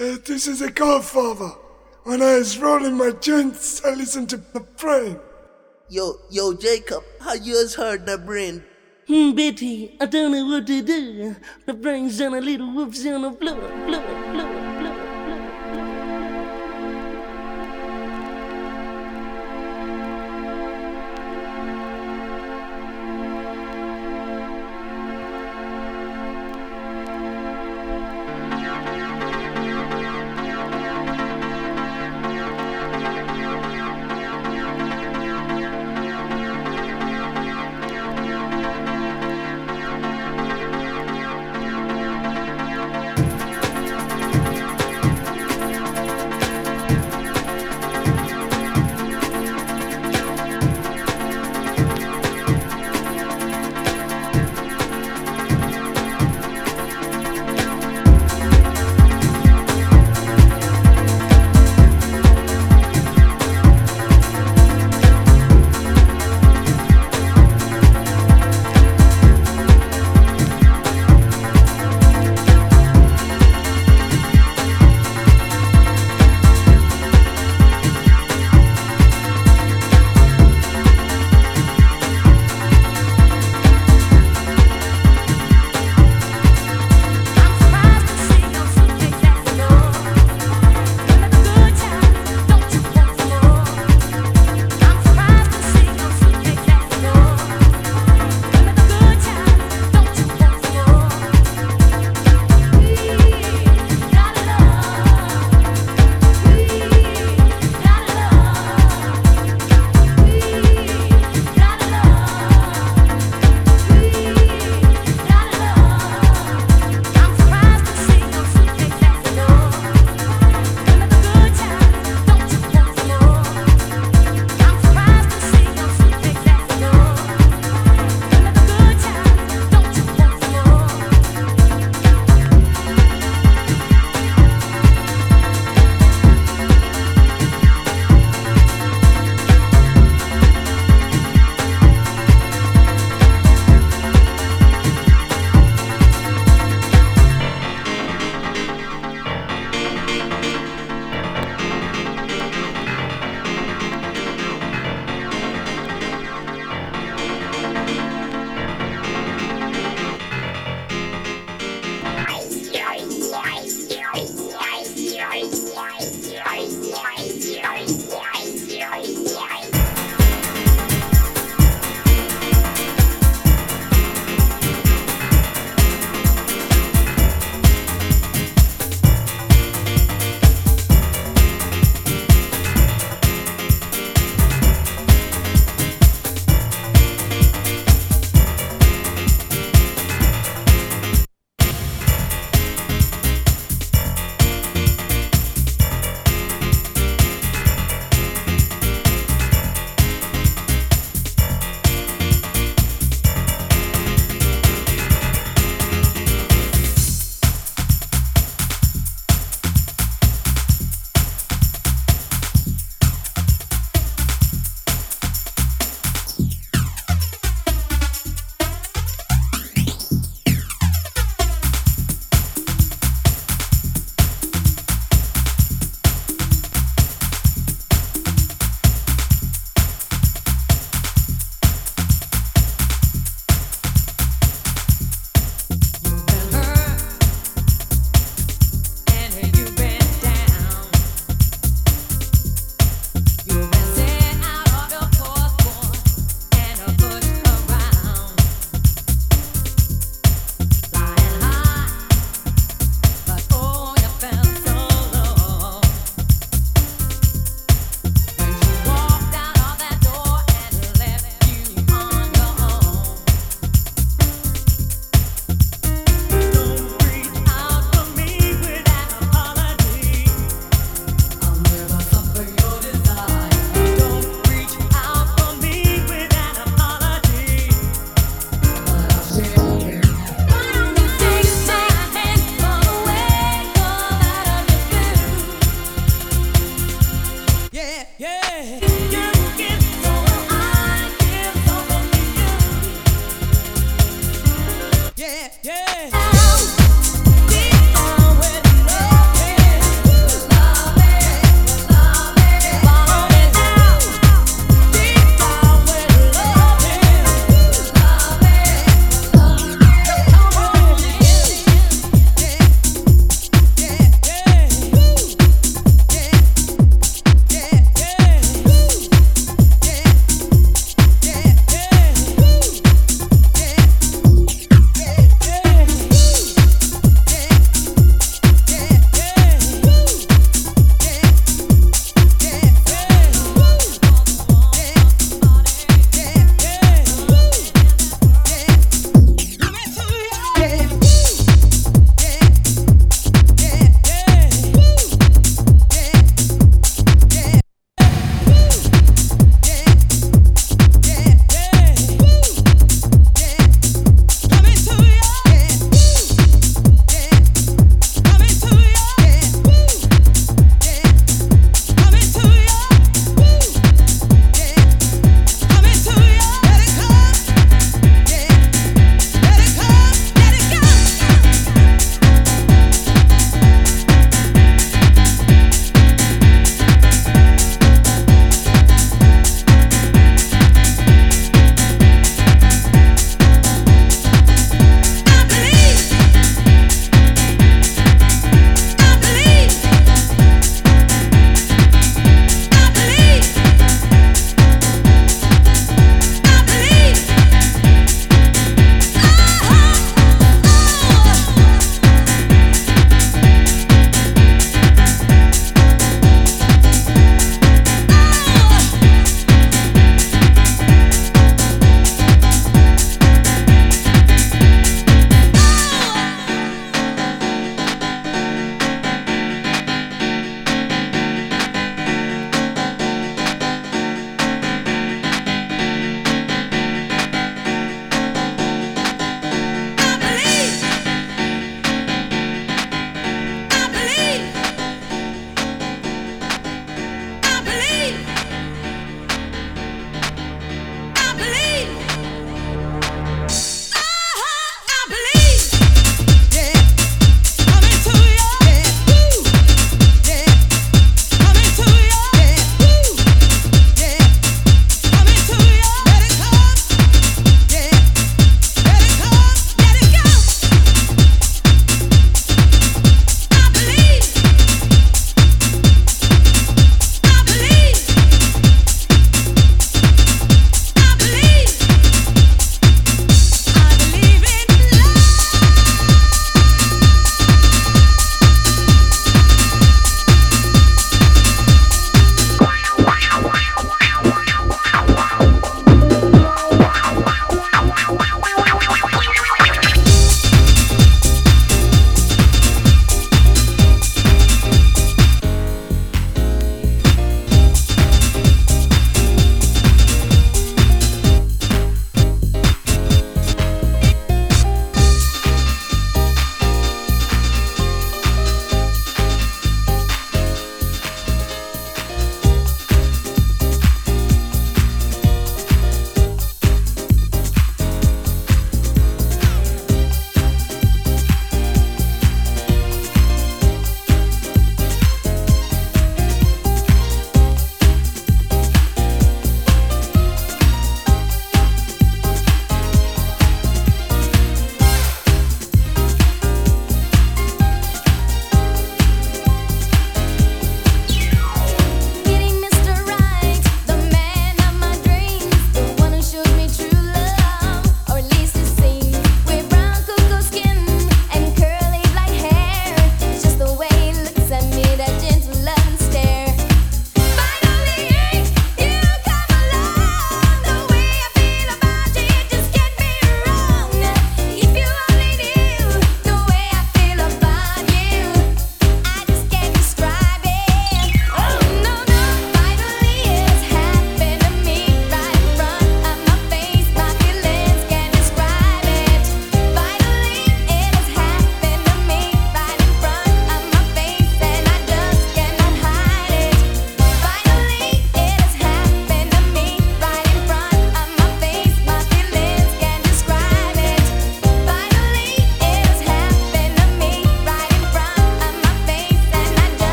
Uh, this is a godfather. When I was rolling my joints, I listened to the brain. Yo, yo, Jacob, how yours heard the brain? Hmm, Betty, I don't know what to do. The brain's on a little whoops on the floor, floor, floor.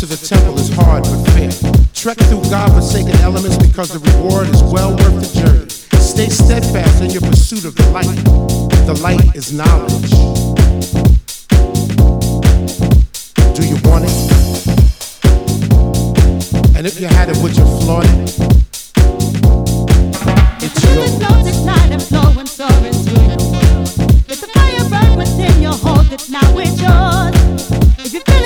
to the temple is hard but fair. Trek through God-forsaken elements because the reward is well worth the journey. Stay steadfast in your pursuit of the light. The light is knowledge. Do you want it? And if you had it, would you flaunt it? It's yours. It's not and soaring to the Let the fire burn within your hold it, now it's yours. If you feel